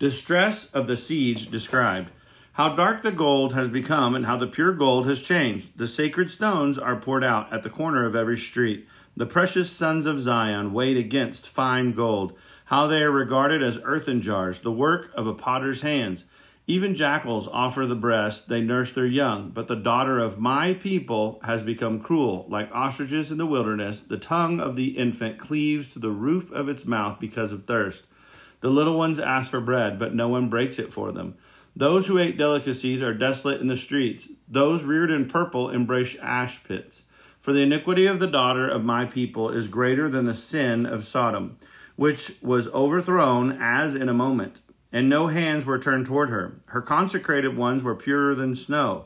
Distress of the siege described. How dark the gold has become and how the pure gold has changed. The sacred stones are poured out at the corner of every street. The precious sons of Zion weighed against fine gold. How they are regarded as earthen jars, the work of a potter's hands. Even jackals offer the breast, they nurse their young. But the daughter of my people has become cruel. Like ostriches in the wilderness, the tongue of the infant cleaves to the roof of its mouth because of thirst. The little ones ask for bread, but no one breaks it for them. Those who ate delicacies are desolate in the streets. Those reared in purple embrace ash pits. For the iniquity of the daughter of my people is greater than the sin of Sodom, which was overthrown as in a moment, and no hands were turned toward her. Her consecrated ones were purer than snow.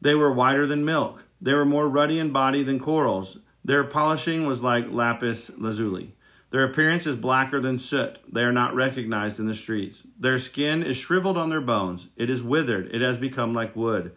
They were whiter than milk. They were more ruddy in body than corals. Their polishing was like lapis lazuli. Their appearance is blacker than soot. They are not recognized in the streets. Their skin is shriveled on their bones. It is withered. It has become like wood.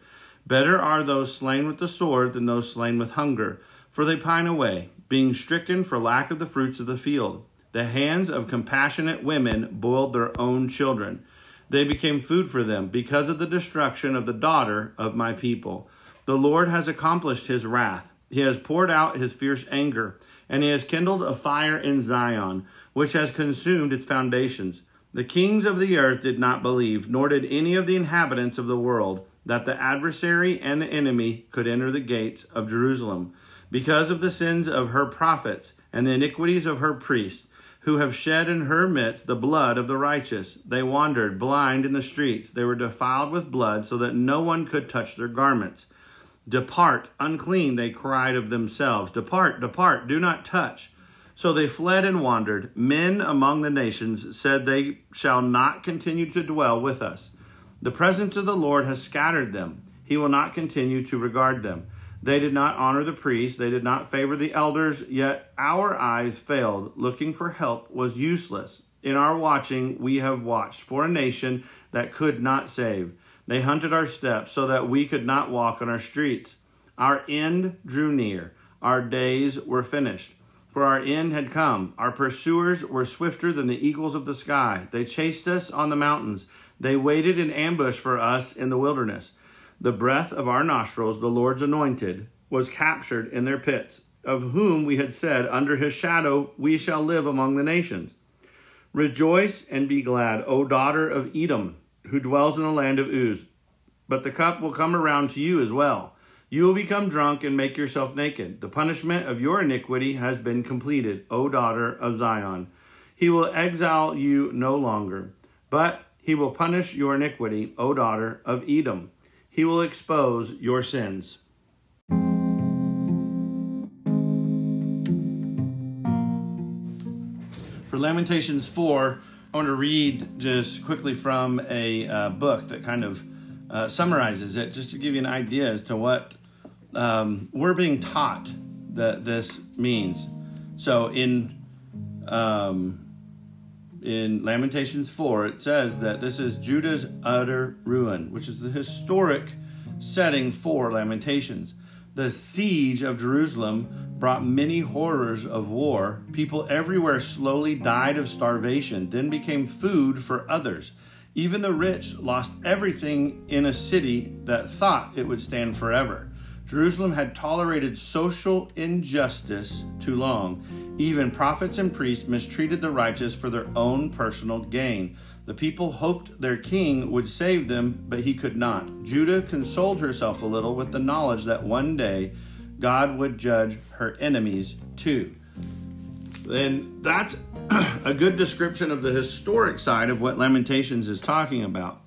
Better are those slain with the sword than those slain with hunger, for they pine away, being stricken for lack of the fruits of the field. The hands of compassionate women boiled their own children. They became food for them because of the destruction of the daughter of my people. The Lord has accomplished his wrath. He has poured out his fierce anger and he has kindled a fire in Zion, which has consumed its foundations. The kings of the earth did not believe, nor did any of the inhabitants of the world, that the adversary and the enemy could enter the gates of Jerusalem, because of the sins of her prophets and the iniquities of her priests, who have shed in her midst the blood of the righteous. They wandered blind in the streets. They were defiled with blood, so that no one could touch their garments. Depart, unclean, they cried of themselves. Depart, depart, do not touch. So they fled and wandered. Men among the nations said, They shall not continue to dwell with us. The presence of the Lord has scattered them. He will not continue to regard them. They did not honor the priests, they did not favor the elders, yet our eyes failed. Looking for help was useless. In our watching, we have watched for a nation that could not save. They hunted our steps so that we could not walk on our streets. Our end drew near. Our days were finished. For our end had come. Our pursuers were swifter than the eagles of the sky. They chased us on the mountains. They waited in ambush for us in the wilderness. The breath of our nostrils, the Lord's anointed, was captured in their pits, of whom we had said, Under his shadow we shall live among the nations. Rejoice and be glad, O daughter of Edom who dwells in the land of Uz. But the cup will come around to you as well. You will become drunk and make yourself naked. The punishment of your iniquity has been completed, O daughter of Zion. He will exile you no longer, but he will punish your iniquity, O daughter of Edom. He will expose your sins. For Lamentations 4, I want to read just quickly from a uh, book that kind of uh, summarizes it, just to give you an idea as to what um, we're being taught that this means. So in um, in Lamentations 4, it says that this is Judah's utter ruin, which is the historic setting for Lamentations. The siege of Jerusalem brought many horrors of war. People everywhere slowly died of starvation, then became food for others. Even the rich lost everything in a city that thought it would stand forever. Jerusalem had tolerated social injustice too long. Even prophets and priests mistreated the righteous for their own personal gain. The people hoped their king would save them, but he could not. Judah consoled herself a little with the knowledge that one day God would judge her enemies too. And that's a good description of the historic side of what Lamentations is talking about.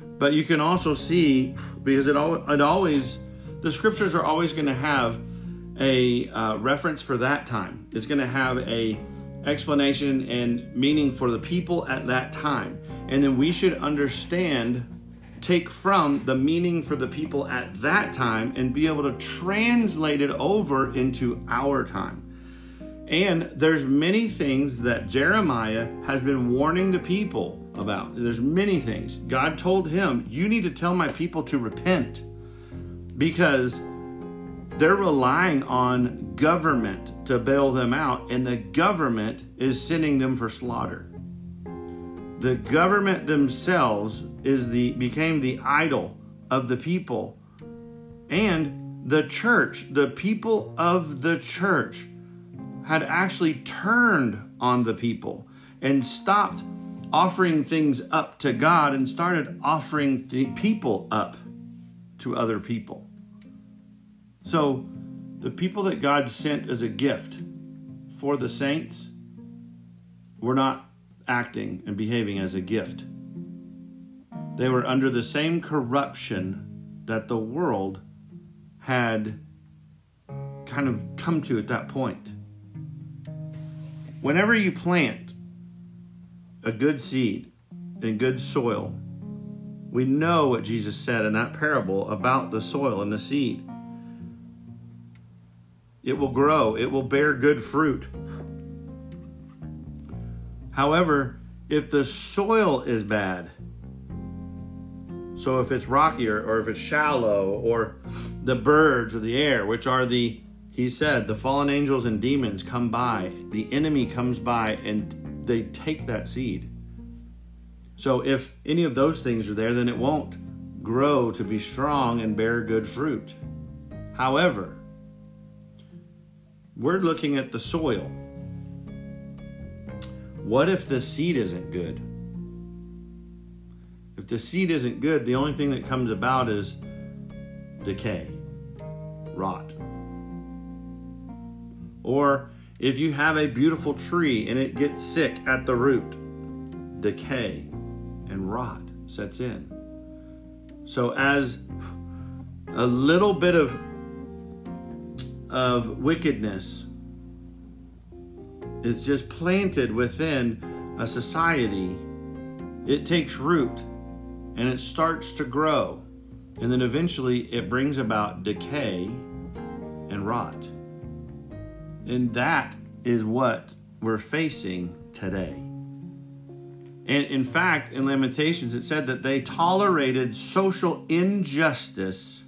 But you can also see, because it, it always the scriptures are always going to have a uh, reference for that time. It's going to have a explanation and meaning for the people at that time. And then we should understand take from the meaning for the people at that time and be able to translate it over into our time. And there's many things that Jeremiah has been warning the people about. There's many things. God told him, "You need to tell my people to repent." because they're relying on government to bail them out, and the government is sending them for slaughter. The government themselves is the became the idol of the people, and the church, the people of the church, had actually turned on the people and stopped offering things up to God and started offering the people up to other people. So, the people that God sent as a gift for the saints were not acting and behaving as a gift. They were under the same corruption that the world had kind of come to at that point. Whenever you plant a good seed in good soil, we know what Jesus said in that parable about the soil and the seed. It will grow, it will bear good fruit. However, if the soil is bad, so if it's rockier or if it's shallow or the birds of the air, which are the, he said, the fallen angels and demons come by, the enemy comes by and they take that seed. So if any of those things are there, then it won't grow to be strong and bear good fruit. However, we're looking at the soil. What if the seed isn't good? If the seed isn't good, the only thing that comes about is decay, rot. Or if you have a beautiful tree and it gets sick at the root, decay and rot sets in. So as a little bit of of wickedness is just planted within a society, it takes root and it starts to grow. And then eventually it brings about decay and rot. And that is what we're facing today. And in fact, in Lamentations, it said that they tolerated social injustice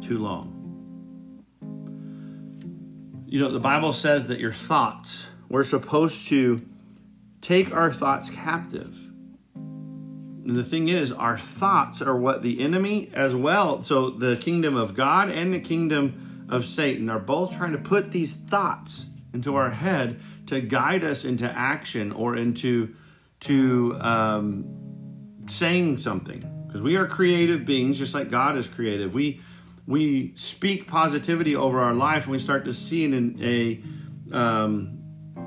too long. You know, the Bible says that your thoughts, we're supposed to take our thoughts captive. And the thing is, our thoughts are what the enemy as well, so the kingdom of God and the kingdom of Satan are both trying to put these thoughts into our head to guide us into action or into to um, saying something because we are creative beings just like god is creative we we speak positivity over our life and we start to see in a um,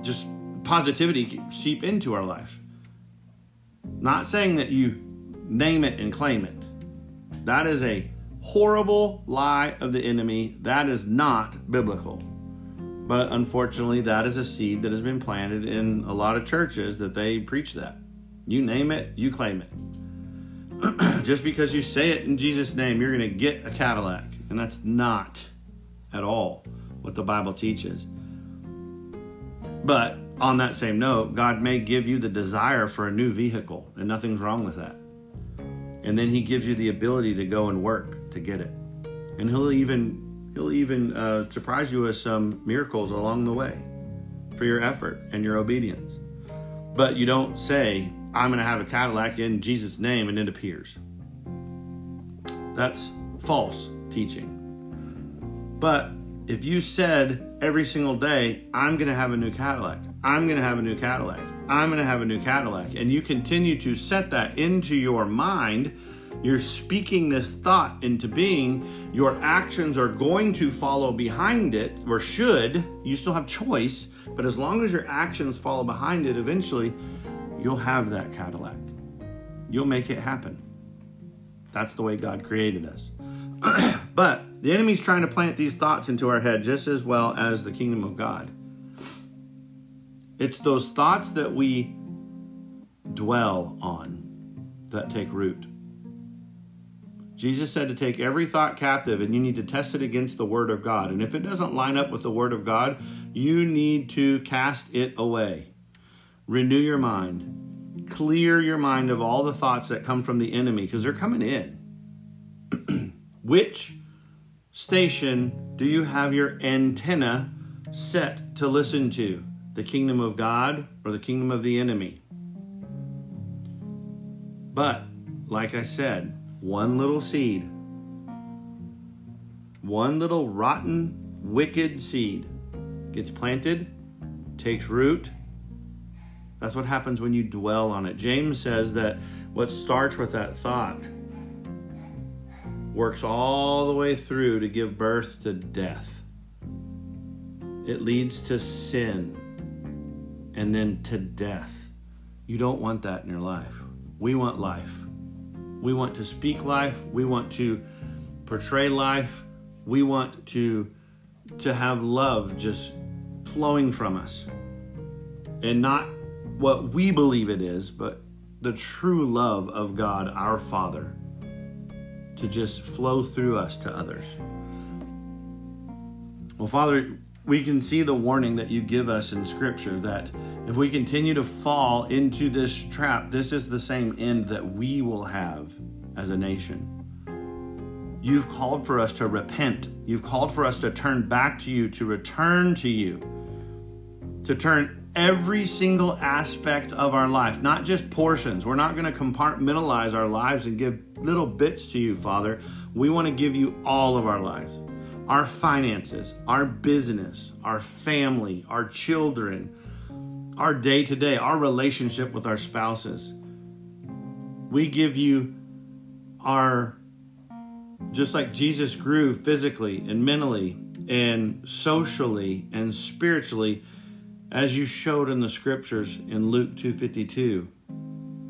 just positivity seep into our life. Not saying that you name it and claim it. That is a horrible lie of the enemy. That is not biblical. But unfortunately, that is a seed that has been planted in a lot of churches that they preach that. You name it, you claim it. Just because you say it in Jesus' name, you're going to get a Cadillac. And that's not at all what the Bible teaches. But on that same note, God may give you the desire for a new vehicle, and nothing's wrong with that. And then He gives you the ability to go and work to get it. And He'll even He'll even uh, surprise you with some miracles along the way for your effort and your obedience. But you don't say, I'm going to have a Cadillac in Jesus' name, and it appears. That's false teaching. But if you said every single day, I'm going to have a new Cadillac, I'm going to have a new Cadillac, I'm going to have a new Cadillac, and you continue to set that into your mind, you're speaking this thought into being, your actions are going to follow behind it, or should. You still have choice, but as long as your actions follow behind it, eventually you'll have that Cadillac. You'll make it happen. That's the way God created us. but the enemy's trying to plant these thoughts into our head just as well as the kingdom of God. It's those thoughts that we dwell on that take root. Jesus said to take every thought captive and you need to test it against the Word of God. And if it doesn't line up with the Word of God, you need to cast it away. Renew your mind. Clear your mind of all the thoughts that come from the enemy because they're coming in. Which station do you have your antenna set to listen to? The kingdom of God or the kingdom of the enemy? But, like I said, one little seed, one little rotten, wicked seed gets planted, takes root. That's what happens when you dwell on it. James says that what starts with that thought works all the way through to give birth to death. It leads to sin and then to death. You don't want that in your life. We want life. We want to speak life. We want to portray life. We want to to have love just flowing from us. And not what we believe it is, but the true love of God our Father to just flow through us to others. Well, Father, we can see the warning that you give us in Scripture that if we continue to fall into this trap, this is the same end that we will have as a nation. You've called for us to repent. You've called for us to turn back to you, to return to you, to turn every single aspect of our life, not just portions. We're not going to compartmentalize our lives and give little bits to you, Father. We want to give you all of our lives our finances, our business, our family, our children, our day to day, our relationship with our spouses. We give you our, just like Jesus grew physically and mentally and socially and spiritually, as you showed in the scriptures in Luke 252.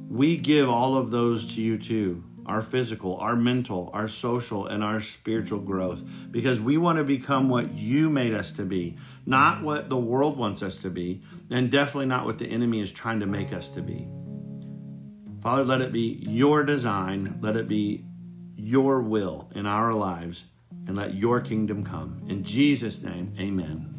We give all of those to you too our physical, our mental, our social, and our spiritual growth because we want to become what you made us to be, not what the world wants us to be, and definitely not what the enemy is trying to make us to be. Father, let it be your design, let it be your will in our lives, and let your kingdom come. In Jesus' name, amen.